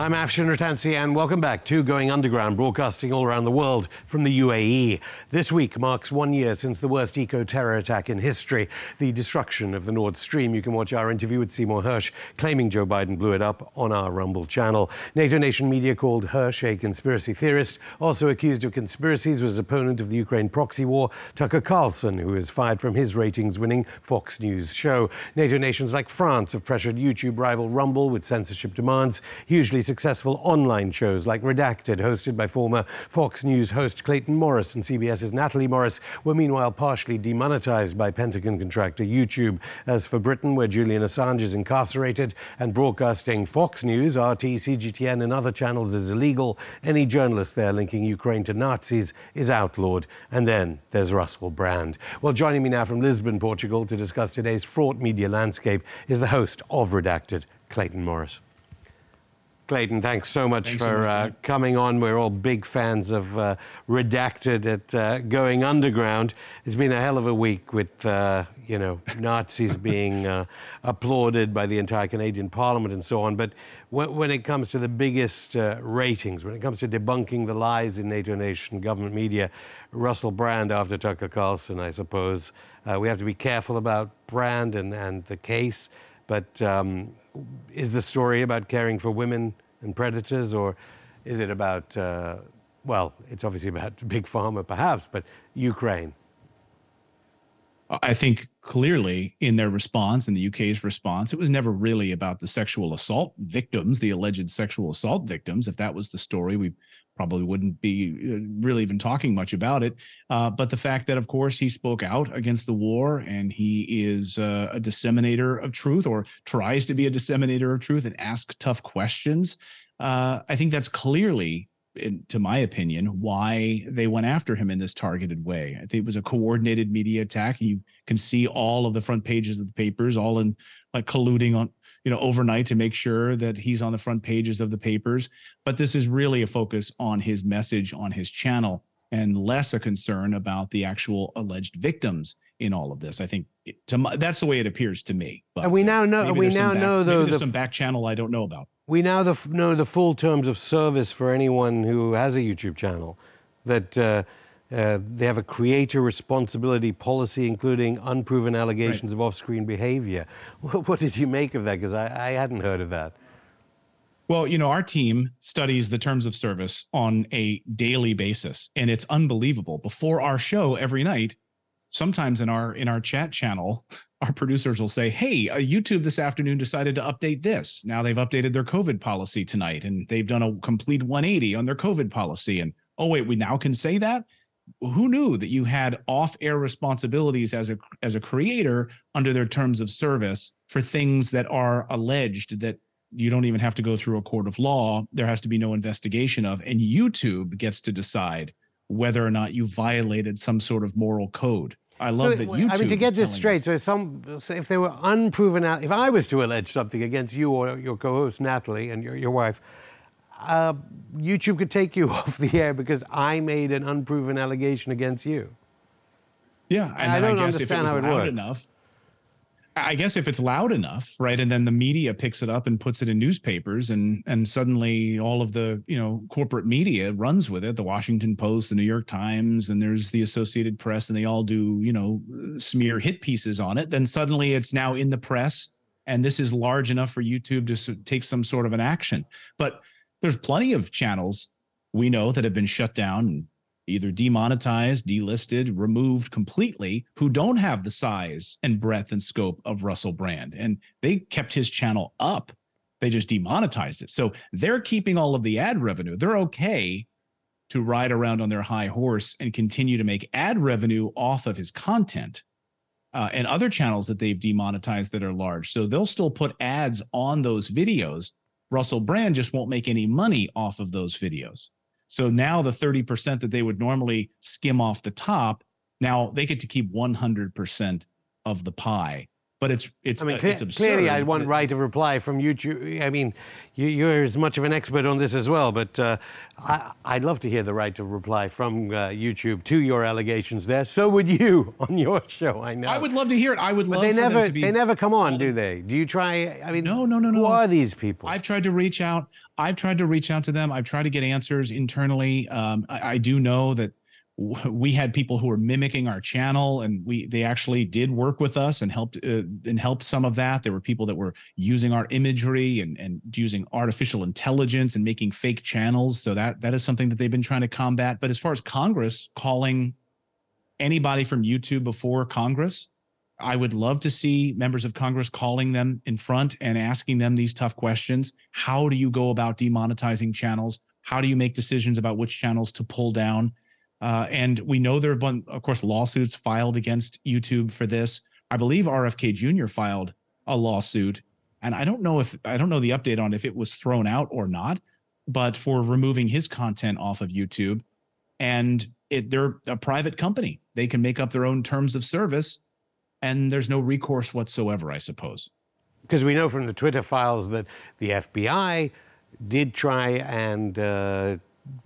I'm Afshin Rattansi, and welcome back to Going Underground, broadcasting all around the world from the UAE. This week marks one year since the worst eco terror attack in history, the destruction of the Nord Stream. You can watch our interview with Seymour Hersh claiming Joe Biden blew it up on our Rumble channel. NATO nation media called Hersh a conspiracy theorist. Also accused of conspiracies was opponent of the Ukraine proxy war, Tucker Carlson, who is fired from his ratings winning Fox News show. NATO nations like France have pressured YouTube rival Rumble with censorship demands, hugely successful online shows like Redacted, hosted by former Fox News host Clayton Morris and CBS's Natalie Morris, were meanwhile partially demonetized by Pentagon contractor YouTube. As for Britain, where Julian Assange is incarcerated and broadcasting Fox News, RT, CGTN, and other channels is illegal, any journalist there linking Ukraine to Nazis is outlawed. And then there's Russell Brand. Well, joining me now from Lisbon, Portugal, to discuss today's fraught media landscape is the host of Redacted, Clayton Morris. Clayton, thanks so much thanks for so much, uh, coming on. We're all big fans of uh, Redacted at uh, Going Underground. It's been a hell of a week with, uh, you know, Nazis being uh, applauded by the entire Canadian Parliament and so on. But when, when it comes to the biggest uh, ratings, when it comes to debunking the lies in NATO nation government media, Russell Brand after Tucker Carlson, I suppose, we have to be careful about Brand and, and the case. But um, is the story about caring for women and predators, or is it about, uh, well, it's obviously about big pharma perhaps, but Ukraine? I think clearly in their response, in the UK's response, it was never really about the sexual assault victims, the alleged sexual assault victims. If that was the story, we probably wouldn't be uh, really even talking much about it. Uh, but the fact that, of course, he spoke out against the war and he is uh, a disseminator of truth or tries to be a disseminator of truth and ask tough questions, uh, I think that's clearly in, to my opinion, why they went after him in this targeted way. I think it was a coordinated media attack. You can see all of the front pages of the papers, all in like colluding on, you know, overnight to make sure that he's on the front pages of the papers. But this is really a focus on his message on his channel and less a concern about the actual alleged victims in all of this. I think to my, that's the way it appears to me. But and we now know. We now back, know though the, some back channel I don't know about we now the, know the full terms of service for anyone who has a YouTube channel, that uh, uh, they have a creator responsibility policy, including unproven allegations right. of off screen behavior. What, what, did you make of that? Because I, I hadn't heard of that. Well, you know, our team studies the terms of service on a daily basis, and it's unbelievable. Before our show every night, sometimes in our in our chat channel our producers will say hey uh, youtube this afternoon decided to update this. Now they've updated their covid policy tonight and they've done a complete 180 on their covid policy. And oh wait we now can say that? Who knew that you had off-air responsibilities as a as a creator under their terms of service for things that are alleged that you don't even have to go through a court of law there has to be no investigation of and youtube gets to decide whether or not you violated some sort of moral code I love so, that YouTube. I mean, to get this straight, us. so some, if they were unproven, if I was to allege something against you or your co-host Natalie and your, your wife, uh, YouTube could take you off the air because I made an unproven allegation against you. Yeah, and I don't I understand how it works. Enough, I guess if it's loud enough, right, and then the media picks it up and puts it in newspapers, and and suddenly all of the you know corporate media runs with it, the Washington Post, the New York Times, and there's the Associated Press, and they all do you know smear hit pieces on it. Then suddenly it's now in the press, and this is large enough for YouTube to take some sort of an action. But there's plenty of channels we know that have been shut down either demonetized, delisted, removed completely, who don't have the size and breadth and scope of Russell Brand. And they kept his channel up. They just demonetized it. So they're keeping all of the ad revenue. They're okay to ride around on their high horse and continue to make ad revenue off of his content. Uh, and other channels that they've demonetized that are large. So they'll still put ads on those videos. Russell Brand just won't make any money off of those videos. So now the 30% that they would normally skim off the top, now they get to keep 100% of the pie. But it's it's I mean, uh, cle- it's absurd. clearly, I want right of reply from YouTube. I mean, you, you're as much of an expert on this as well, but uh, I, I'd love to hear the right of reply from uh, YouTube to your allegations there. So would you on your show. I know. I would love to hear it. I would But love they never, them to be. they never come on, do they? Do you try? I mean, No, no, no, no. Who are these people? I've tried to reach out. I've tried to reach out to them. I've tried to get answers internally. Um, I, I do know that we had people who were mimicking our channel, and we they actually did work with us and helped uh, and helped some of that. There were people that were using our imagery and and using artificial intelligence and making fake channels. So that that is something that they've been trying to combat. But as far as Congress calling anybody from YouTube before Congress, I would love to see members of Congress calling them in front and asking them these tough questions. How do you go about demonetizing channels? How do you make decisions about which channels to pull down? Uh, and we know there have been, of course, lawsuits filed against YouTube for this. I believe RFK Jr. filed a lawsuit, and I don't know if I don't know the update on if it was thrown out or not, but for removing his content off of YouTube. And it, they're a private company; they can make up their own terms of service and there's no recourse whatsoever, I suppose. Because we know from the Twitter files that the FBI did try and uh,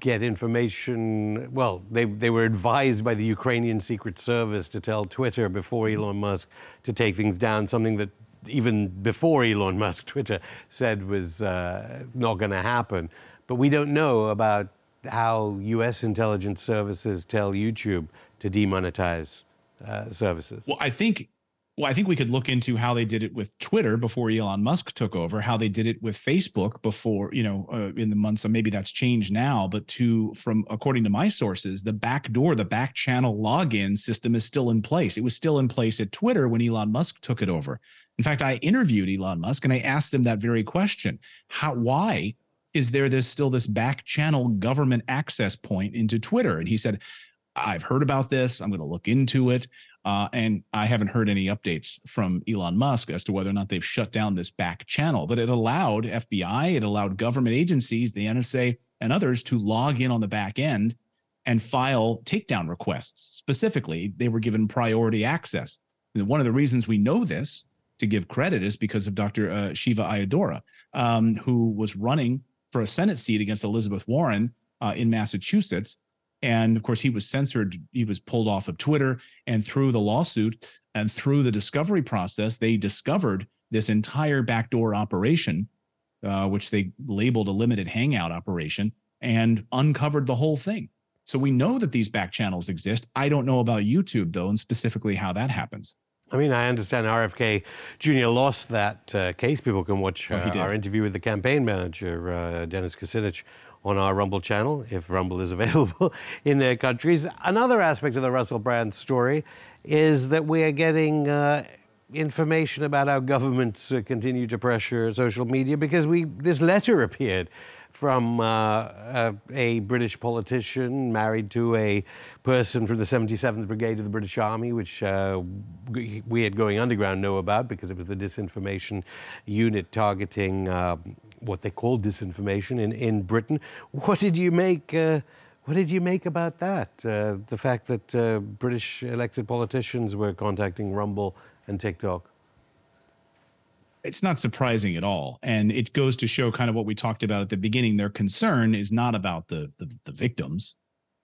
get information. Well, they, they were advised by the Ukrainian Secret Service to tell Twitter before Elon Musk to take things down, something that even before Elon Musk, Twitter said was uh, not going to happen. But we don't know about how U.S. intelligence services tell YouTube to demonetize uh, services. Well, I think well, I think we could look into how they did it with Twitter before Elon Musk took over, how they did it with Facebook before, you know, uh, in the months, and maybe that's changed now. But to, from according to my sources, the back door, the back channel login system is still in place. It was still in place at Twitter when Elon Musk took it over. In fact, I interviewed Elon Musk and I asked him that very question: How, why is there this still this back channel government access point into Twitter? And he said, I've heard about this. I'm going to look into it. Uh, and I haven't heard any updates from Elon Musk as to whether or not they've shut down this back channel. But it allowed FBI, it allowed government agencies, the NSA, and others to log in on the back end and file takedown requests. Specifically, they were given priority access. And one of the reasons we know this, to give credit, is because of Dr. Uh, Shiva Ayyadurai, um, who was running for a Senate seat against Elizabeth Warren uh, in Massachusetts and of course he was censored. He was pulled off of twitter. And through the lawsuit and through the discovery process they discovered this entire backdoor operation uh, which they labeled a limited hangout operation and uncovered the whole thing. So we know that these back channels exist. I don't know about youtube though and specifically how that happens I mean, I understand RFK Jr. lost that uh, case. People can watch Oh, uh, our interview with the campaign manager, uh, Dennis Kucinich, on our Rumble channel, if Rumble is available in their countries. Another aspect of the Russell Brand story is that we are getting uh, information about how governments uh, continue to pressure social media because we this letter appeared from uh, a, a British politician married to a person from the 77th Brigade of the British Army, which uh, we at Going Underground know about because it was the disinformation unit targeting uh, what they call disinformation in, in Britain. What did you make? Uh, what did you make about that? Uh, the fact that uh, British elected politicians were contacting Rumble and TikTok. It's not surprising at all. And it goes to show kind of what we talked about at the beginning. Their concern is not about the, the the, victims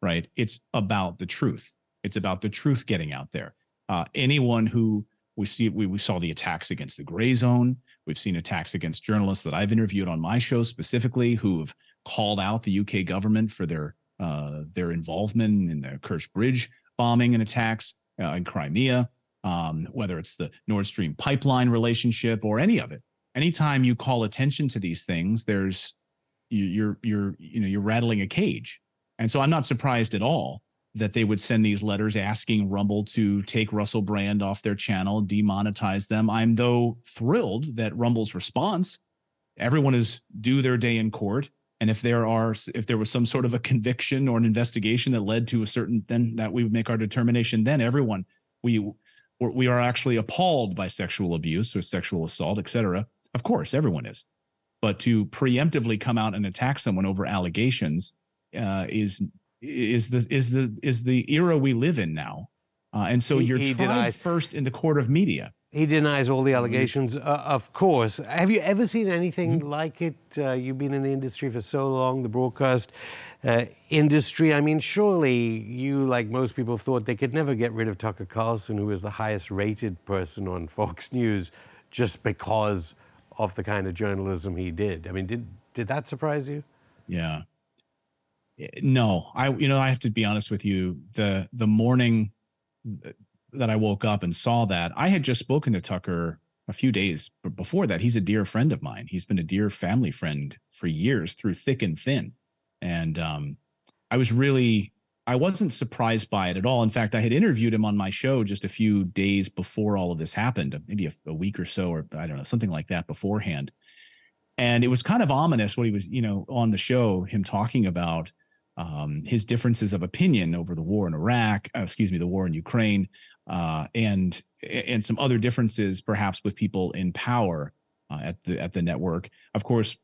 right? It's about the truth. It's about the truth getting out there. Uh, anyone who we see we, we saw the attacks against the gray zone. We've seen attacks against journalists that i've interviewed on my show specifically who have called out the uk government for their uh, their involvement in the kerch bridge bombing and attacks uh, in crimea um, whether it's the Nord Stream pipeline relationship or any of it. Anytime you call attention to these things, there's you, you're you're you know you're rattling a cage, and so I'm not surprised at all that they would send these letters asking Rumble to take Russell Brand off their channel, demonetize them. I'm though thrilled that Rumble's response, everyone is due their day in court. And if there are, if there was some sort of a conviction or an investigation that led to a certain, then that we would make our determination. Then everyone, we we're- we are actually appalled by sexual abuse or sexual assault, et cetera. Of course, everyone is. But to preemptively come out and attack someone over allegations uh, is is the is the is the era we live in now. Uh, and so He- you're he tried denies- first in the court of media. He denies all the allegations, uh, of course. Have you ever seen anything mm-hmm. like it? Uh, you've been in the industry for so long, the broadcast uh, industry. I mean, surely you, like most people, thought they could never get rid of Tucker Carlson, who was the highest rated person on Fox News, just because of the kind of journalism he did. I mean, did, did that surprise you? Yeah. Eh, no, I, you know, I have to be honest with you. The, the morning that I woke up and saw that, I had just spoken to Tucker a few days before that. He's a dear friend of mine. He's been a dear family friend for years through thick and thin. And um, I was really, I wasn't surprised by it at all. In fact, I had interviewed him on my show just a few days before all of this happened, maybe a, a week or so, or I don't know, something like that beforehand. And it was kind of ominous what he was, you know, on the show, him talking about um, his differences of opinion over the war in Iraq, uh, excuse me, the war in Ukraine, uh, and and some other differences perhaps with people in power uh, at the at the network. Of course,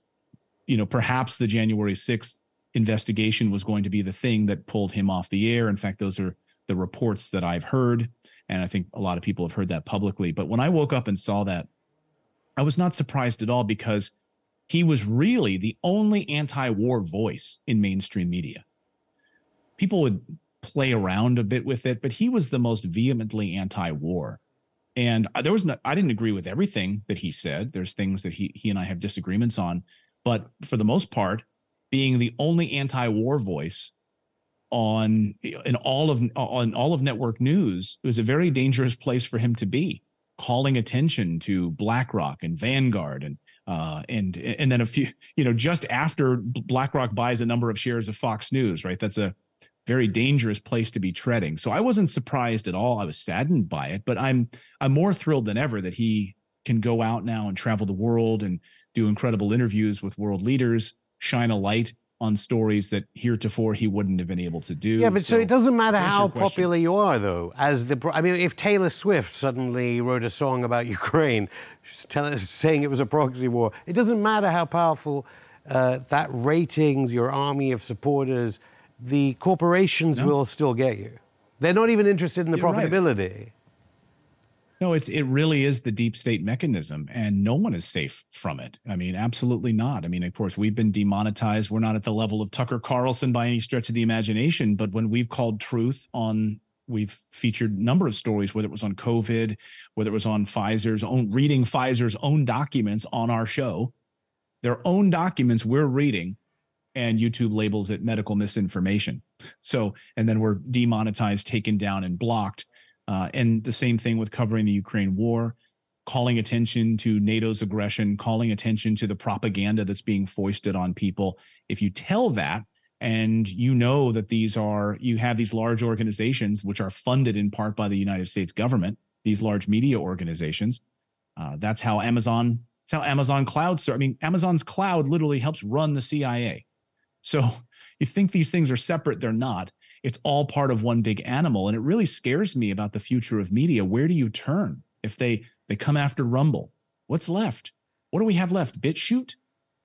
you know perhaps the January sixth investigation was going to be the thing that pulled him off the air. In fact, those are the reports that I've heard, and I think a lot of people have heard that publicly. But when I woke up and saw that, I was not surprised at all because he was really the only anti-war voice in mainstream media. People would play around a bit with it, but he was the most vehemently anti-war. And there was no, I didn't agree with everything that he said. There's things that he he and I have disagreements on, but for the most part, being the only anti-war voice on in all of on all of network news, it was a very dangerous place for him to be, calling attention to BlackRock and Vanguard and uh, and and then a few, you know, just after BlackRock buys a number of shares of Fox News, right? That's a very dangerous place to be treading. So I wasn't surprised at all. I was saddened by it, but I'm I'm more thrilled than ever that he can go out now and travel the world and do incredible interviews with world leaders, shine a light on stories that heretofore he wouldn't have been able to do. Yeah, but so, so it doesn't matter how popular you are, though. As the, I mean, if Taylor Swift suddenly wrote a song about Ukraine, saying it was a proxy war, it doesn't matter how powerful uh, that ratings, your army of supporters the corporations no. will still get you. They're not even interested in the You're profitability. Right. No, it's it really is the deep state mechanism, and no one is safe from it. I mean, absolutely not. I mean, of course, we've been demonetized. We're not at the level of Tucker Carlson by any stretch of the imagination. But when we've called truth on, we've featured a number of stories, whether it was on COVID, whether it was on Pfizer's own reading Pfizer's own documents on our show, their own documents we're reading and YouTube labels it medical misinformation. So, and then we're demonetized, taken down, and blocked. Uh, and the same thing with covering the Ukraine war, calling attention to NATO's aggression, calling attention to the propaganda that's being foisted on people. If you tell that, and you know that these are, you have these large organizations which are funded in part by the United States government, these large media organizations. Uh, that's how Amazon, that's how Amazon Cloud, I mean, Amazon's cloud literally helps run the CIA. So you think these things are separate, they're not. It's all part of one big animal. And it really scares me about the future of media. Where do you turn if they they come after Rumble? What's left? What do we have left? BitChute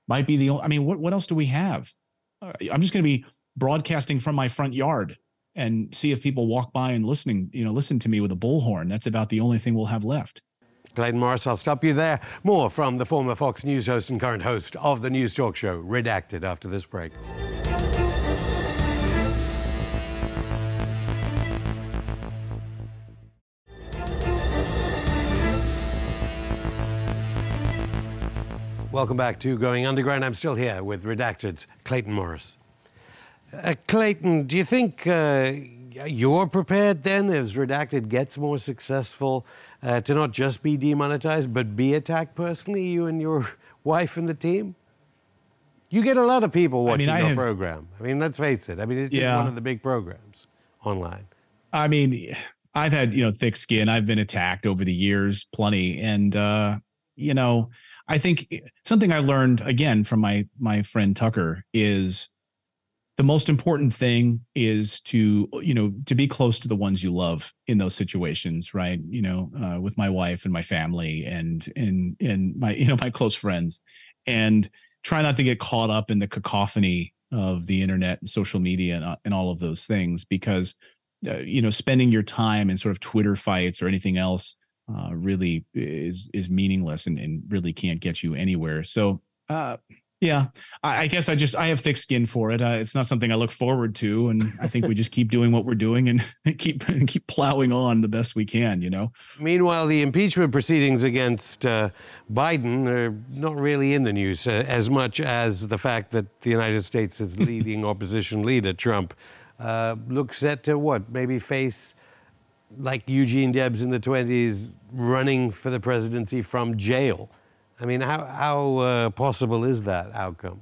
might be the only, I mean, what, what else do we have? Uh, I'm just going to be broadcasting from my front yard and see if people walk by and listening, you know, listen to me with a bullhorn. That's about the only thing we'll have left. Clayton Morris, I'll stop you there. More from the former Fox News host and current host of the News Talk Show, Redacted, after this break. Welcome back to Going Underground. I'm still here with Redacted's Clayton Morris. Uh, Clayton, do you think uh, you're prepared then as Redacted gets more successful uh, to not just be demonetized, but be attacked personally, you and your wife and the team? You get a lot of people watching I mean, I your have, program. I mean, let's face it. I mean, it's yeah. one of the big programs online. I mean, I've had, you know, thick skin. I've been attacked over the years, plenty. And, uh, you know, I think something I learned again from my my friend Tucker is the most important thing is to you know to be close to the ones you love in those situations right you know uh, with my wife and my family and and and my you know my close friends and try not to get caught up in the cacophony of the internet and social media and, uh, and all of those things because uh, you know spending your time in sort of twitter fights or anything else uh, really is is meaningless and, and really can't get you anywhere. So uh, yeah, I, I, guess I just I have thick skin for it. Uh, it's not something I look forward to, and I think we just keep doing what we're doing and keep and keep plowing on the best we can. You know. Meanwhile, the impeachment proceedings against uh, Biden are not really in the news uh, as much as the fact that the United States' is leading opposition leader Trump uh, looks set to what maybe face like Eugene Debs in the twenties running for the presidency from jail. I mean, how, how uh, possible is that outcome?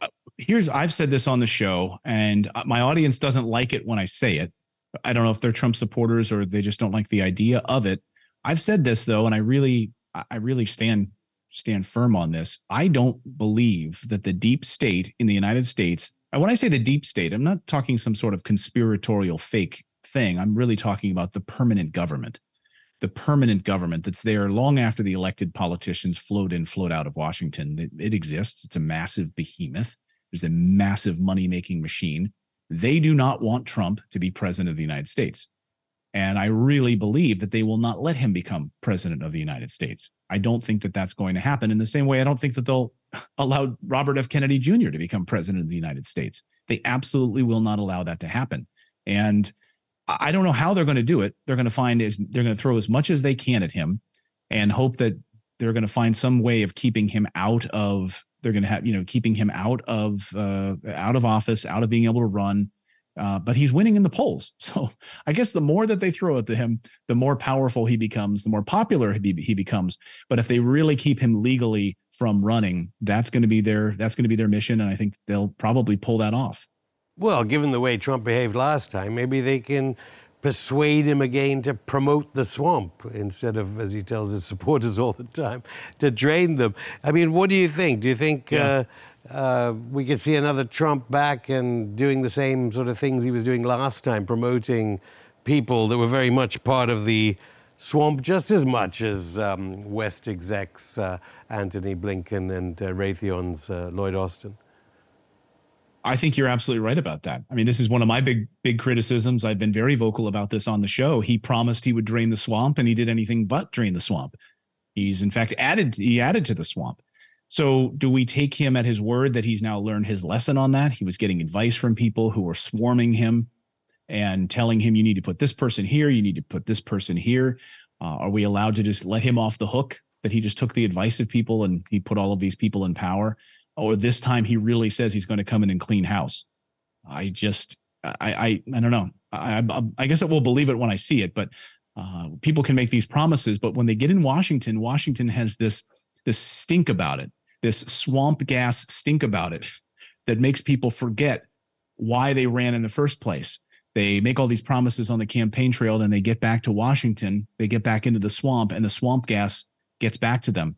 Uh, here's, I've said this on the show, and uh, my audience doesn't like it when I say it. I don't know if they're Trump supporters or they just don't like the idea of it. I've said this though, and I really, I really stand stand firm on this. I don't believe that the deep state in the United States, when I say the deep state, I'm not talking some sort of conspiratorial fake thing. I'm really talking about the permanent government the permanent government that's there long after the elected politicians float in, float out of Washington. It, it exists. It's a massive behemoth. There's a massive money making machine. They do not want Trump to be president of the United States. And I really believe that they will not let him become president of the United States. I don't think that that's going to happen in the same way I don't think that they'll allow Robert F. Kennedy Jr. to become president of the United States. They absolutely will not allow that to happen. And I don't know how they're going to do it. They're going to find is they're going to throw as much as they can at him and hope that they're going to find some way of keeping him out of they're going to have you know keeping him out of uh, out of office out of being able to run. Uh, but he's winning in the polls. So i guess the more that they throw at him the more powerful he becomes the more popular he, he becomes. But if they really keep him legally from running that's going to be their that's going to be their mission and i think they'll probably pull that off well, given the way Trump behaved last time, maybe they can persuade him again to promote the swamp instead of, as he tells his supporters all the time, to drain them. I mean, what do you think? Do you think yeah. uh, uh, we could see another Trump back and doing the same sort of things he was doing last time, promoting people that were very much part of the swamp just as much as um, WestExec's uh, Antony Blinken and uh, Raytheon's uh, Lloyd Austin? I think you're absolutely right about that. I mean, this is one of my big, big criticisms. I've been very vocal about this on the show. He promised he would drain the swamp, and he did anything but drain the swamp. He's in fact added. He added to the swamp. So, do we take him at his word that he's now learned his lesson on that? He was getting advice from people who were swarming him and telling him, "You need to put this person here. You need to put this person here." Uh, are we allowed to just let him off the hook that he just took the advice of people and he put all of these people in power? Or this time he really says he's going to come in and clean house. I just, I, I, I don't know. I, I, I guess I will believe it when I see it, but uh, people can make these promises, but when they get in Washington, Washington has this this stink about it, this swamp gas stink about it that makes people forget why they ran in the first place. They make all these promises on the campaign trail, then they get back to Washington, they get back into the swamp, and the swamp gas gets back to them.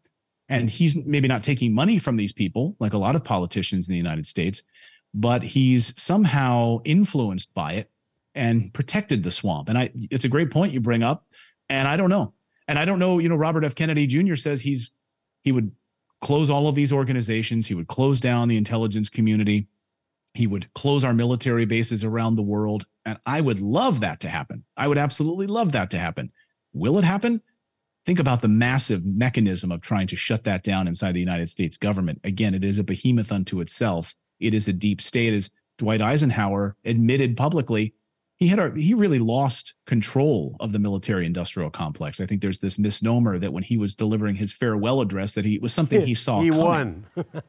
And he's maybe not taking money from these people, like a lot of politicians in the United States, but he's somehow influenced by it and protected the swamp. And I, it's a great point you bring up. And I don't know. And I don't know, you know, Robert F. Kennedy Jr. says he's, he would close all of these organizations. He would close down the intelligence community. He would close our military bases around the world. And I would love that to happen. I would absolutely love that to happen. Will it happen? Think about the massive mechanism of trying to shut that down inside the United States government. Again, it is a behemoth unto itself. It is a deep state, as Dwight Eisenhower admitted publicly. He had a, he really lost control of the military industrial complex. I think there's this misnomer that when he was delivering his farewell address, that he was something he saw. he coming. won.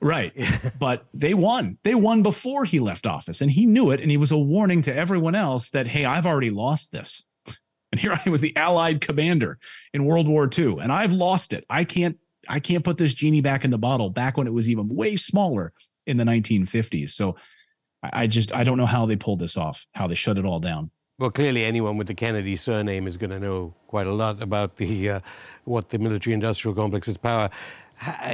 Right. but they won. They won before he left office and he knew it. And he was a warning to everyone else that, hey, I've already lost this. And here I was the Allied commander in World War II, and I've lost it. I can't I can't put this genie back in the bottle back when it was even way smaller in the 1950s. So I just I don't know how they pulled this off, how they shut it all down. Well, clearly, anyone with the Kennedy surname is going to know quite a lot about the uh, what the military-industrial complex's power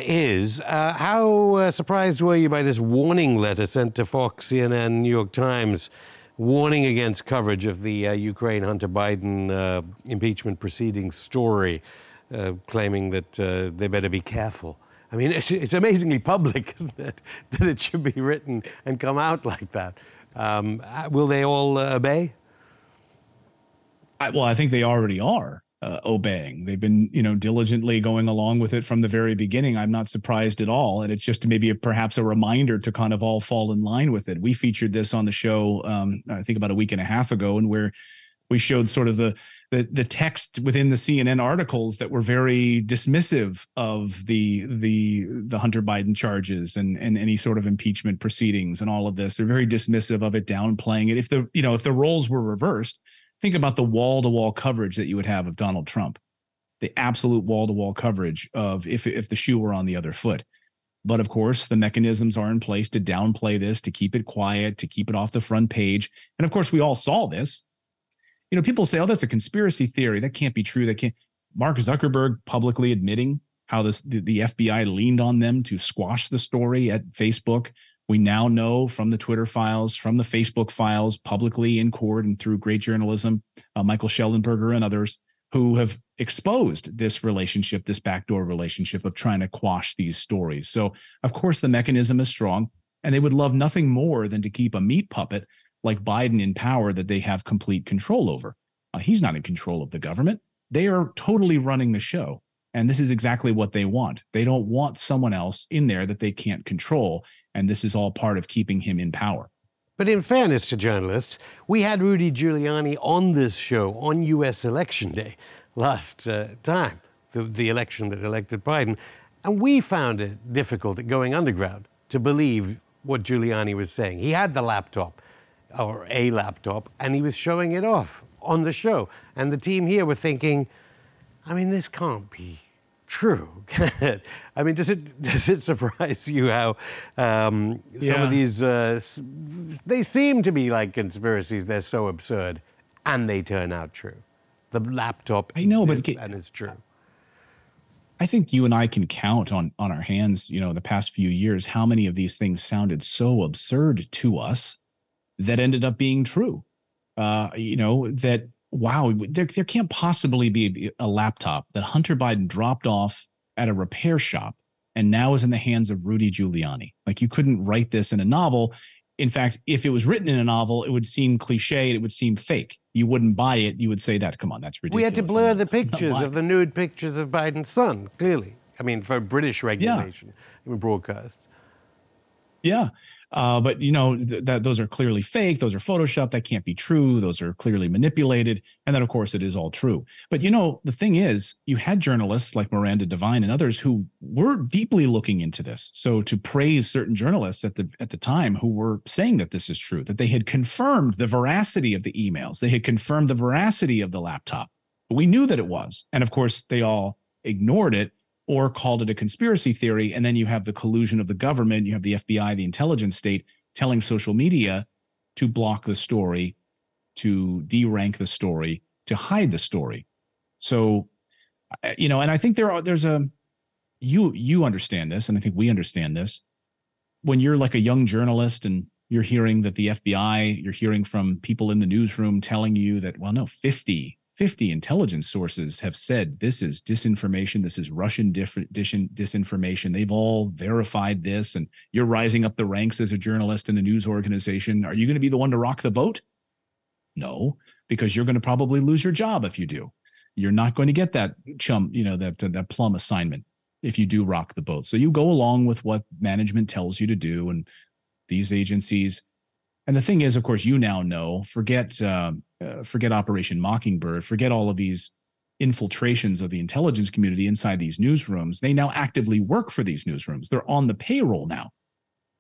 is. Uh, how uh, surprised were you by this warning letter sent to Fox, CNN, New York Times? Warning against coverage of the uh, Ukraine Hunter Biden uh, impeachment proceedings story, uh, claiming that uh, they better be careful. I mean, it's, it's, amazingly public, isn't it, that it should be written and come out like that. Um, uh, will they all uh, obey? I, well, I think they already are uh, obeying. They've been, you know, diligently going along with it from the very beginning. I'm not surprised at all, and it's just maybe a, perhaps a reminder to kind of all fall in line with it. We featured this on the show, um, I think about a week and a half ago, and where we showed sort of the the the text within the CNN articles that were very dismissive of the the the Hunter Biden charges and and any sort of impeachment proceedings and all of this. They're very dismissive of it, downplaying it. If the you know if the roles were reversed, think about the wall to wall coverage that you would have of Donald Trump, the absolute wall to wall coverage of if if the shoe were on the other foot. But of course, the mechanisms are in place to downplay this, to keep it quiet, to keep it off the front page. And of course, we all saw this you know, people say, "Oh, that's a conspiracy theory. That can't be true. That can't." Mark Zuckerberg publicly admitting how this the, the FBI leaned on them to squash the story at Facebook. We now know from the Twitter files, from the Facebook files, publicly in court and through great journalism, uh, Michael Shellenberger and others who have exposed this relationship, this backdoor relationship of trying to quash these stories. So, of course, the mechanism is strong, and they would love nothing more than to keep a meat puppet like Biden in power that they have complete control over. Uh, he's not in control of the government. They are totally running the show. And this is exactly what they want. They don't want someone else in there that they can't control. And this is all part of keeping him in power. But in fairness to journalists, we had Rudy Giuliani on this show on US Election Day last uh, time, the, the election that elected Biden. And we found it difficult going underground to believe what Giuliani was saying. He had the laptop or a laptop, and he was showing it off on the show. And the team here were thinking, I mean, this can't be true. I mean, does it does it surprise you how um, some yeah. of these uh, they seem to be like conspiracies? They're so absurd, and they turn out true. The laptop, I know, but and it's true. I think you and I can count on on our hands, you know, the past few years, how many of these things sounded so absurd to us that ended up being true. Uh, you know, that wow, there, there can't possibly be a laptop that Hunter Biden dropped off at a repair shop and now is in the hands of Rudy Giuliani. Like you couldn't write this in a novel. In fact, if it was written in a novel, it would seem cliche. It would seem fake. You wouldn't buy it. You would say that, come on, that's ridiculous. We had to blur the pictures of the nude pictures of Biden's son, clearly. I mean, for British regulation yeah. broadcasts. Yeah. Uh, but you know th- that those are clearly fake. Those are Photoshop. That can't be true. Those are clearly manipulated. And then, of course, it is all true. But you know, the thing is, you had journalists like Miranda Devine and others who were deeply looking into this. So to praise certain journalists at the at the time who were saying that this is true, that they had confirmed the veracity of the emails, they had confirmed the veracity of the laptop. We knew that it was, and of course, they all ignored it or called it a conspiracy theory. And then you have the collusion of the government, you have the FBI, the intelligence state telling social media to block the story, to derank the story, to hide the story. So, you know, and I think there are there's a you you understand this, and I think we understand this. When you're like a young journalist and you're hearing that the FBI, you're hearing from people in the newsroom telling you that, well, no, 50, 50 intelligence sources have said this is disinformation, this is Russian disinformation. They've all verified this, and you're rising up the ranks as a journalist in a news organization. Are you going to be the one to rock the boat? No, because you're going to probably lose your job if you do. You're not going to get that chum, you know, that that plum assignment if you do rock the boat. So you go along with what management tells you to do, and these agencies and the thing is, of course, you now know. Forget uh, uh, forget Operation Mockingbird. Forget all of these infiltrations of the intelligence community inside these newsrooms. They now actively work for these newsrooms. They're on the payroll now.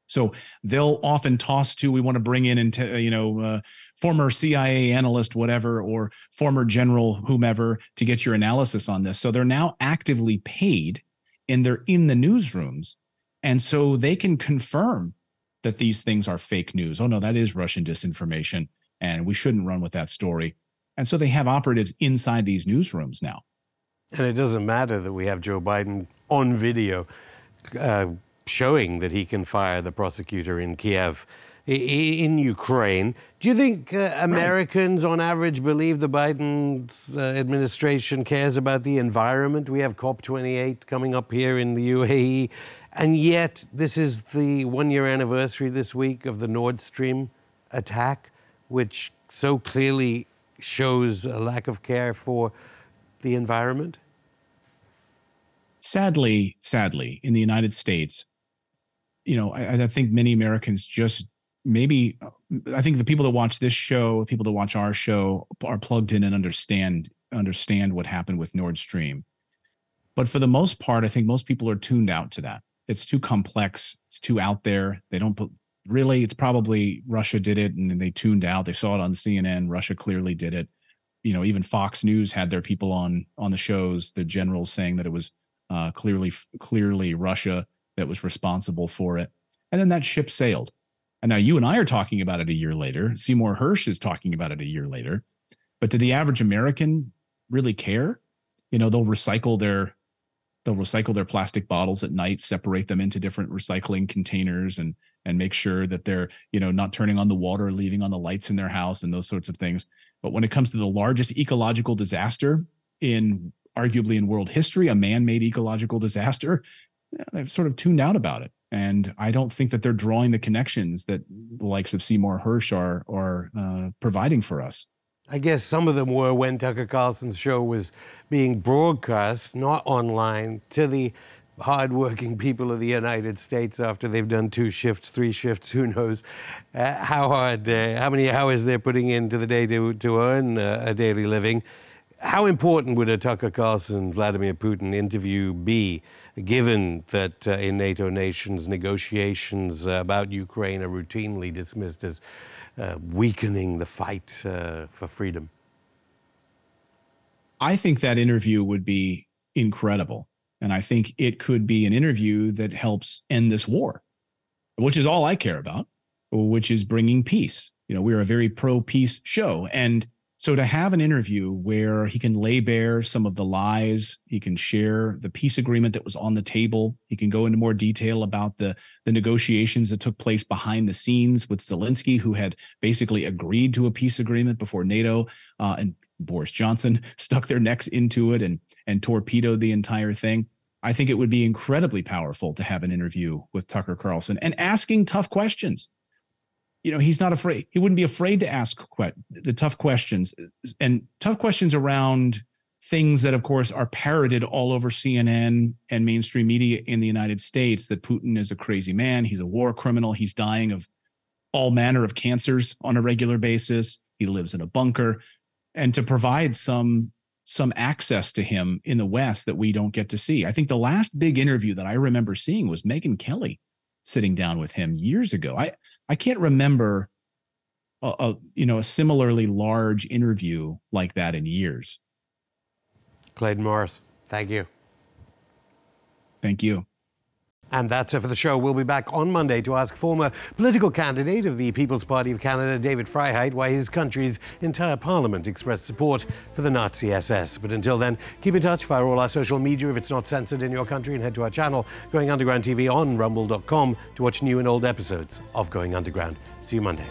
So they'll often toss to we want to bring in into you know uh, former CIA analyst whatever or former general whomever to get your analysis on this. So they're now actively paid and they're in the newsrooms and so they can confirm that these things are fake news. Oh, no, that is Russian disinformation. And we shouldn't run with that story. And so they have operatives inside these newsrooms now. And it doesn't matter that we have Joe Biden on video uh, showing that he can fire the prosecutor in Kiev in Ukraine. Do you think uh, Americans, on average, believe the Biden uh, administration cares about the environment? We have COP28 coming up here in the UAE, and yet this is the one year anniversary this week of the Nord Stream attack, which so clearly shows a lack of care for the environment? Sadly, sadly, in the United States, you know, I, I think many Americans just maybe I think the people that watch this show, people that watch our show, are plugged in and understand understand what happened with Nord Stream. But for the most part, I think most people are tuned out to that. It's too complex. It's too out there. They don't really. It's probably Russia did it, and they tuned out. They saw it on CNN. Russia clearly did it. You know, even Fox News had their people on on the shows. The generals saying that it was uh, clearly clearly Russia that was responsible for it. And then that ship sailed. And now you and I are talking about it a year later. Seymour Hersh is talking about it a year later. But did the average American really care? You know, they'll recycle their they'll recycle their plastic bottles at night, separate them into different recycling containers and and make sure that they're, you know, not turning on the water, leaving on the lights in their house and those sorts of things. But when it comes to the largest ecological disaster in arguably in world history, a man-made ecological disaster, they've sort of tuned out about it. And I don't think that they're drawing the connections that the likes of Seymour Hersh are are uh, providing for us. I guess some of them were when Tucker Carlson's show was being broadcast, not online, to the hardworking people of the United States after they've done two shifts, three shifts, who knows uh, how hard, uh, how many hours they're putting into the day to, to earn uh, a daily living. How important would a Tucker Carlson Vladimir Putin interview be, given that uh, in NATO nations negotiations about Ukraine are routinely dismissed as uh, weakening the fight uh, for freedom? I think that interview would be incredible. And I think it could be an interview that helps end this war, which is all I care about, which is bringing peace. You know, we're a very pro peace show. And so to have an interview where he can lay bare some of the lies, he can share the peace agreement that was on the table, he can go into more detail about the the negotiations that took place behind the scenes with Zelensky, who had basically agreed to a peace agreement before NATO uh, and Boris Johnson stuck their necks into it and and torpedoed the entire thing. I think it would be incredibly powerful to have an interview with Tucker Carlson and asking tough questions you know he's not afraid he wouldn't be afraid to ask que- the tough questions and tough questions around things that of course are parroted all over CNN and mainstream media in the United States that Putin is a crazy man he's a war criminal he's dying of all manner of cancers on a regular basis he lives in a bunker and to provide some some access to him in the west that we don't get to see i think the last big interview that i remember seeing was Megyn Kelly sitting down with him years ago. I I can't remember a, a, you know a similarly large interview like that in years. Clayton Morris, thank you. Thank you. And that's it for the show. We'll be back on Monday to ask former political candidate of the People's Party of Canada, David Freiheit, why his country's entire parliament expressed support for the Nazi SS. But until then, keep in touch via all our social media if it's not censored in your country, and head to our channel, Going Underground TV, on rumble.com to watch new and old episodes of Going Underground. See you Monday.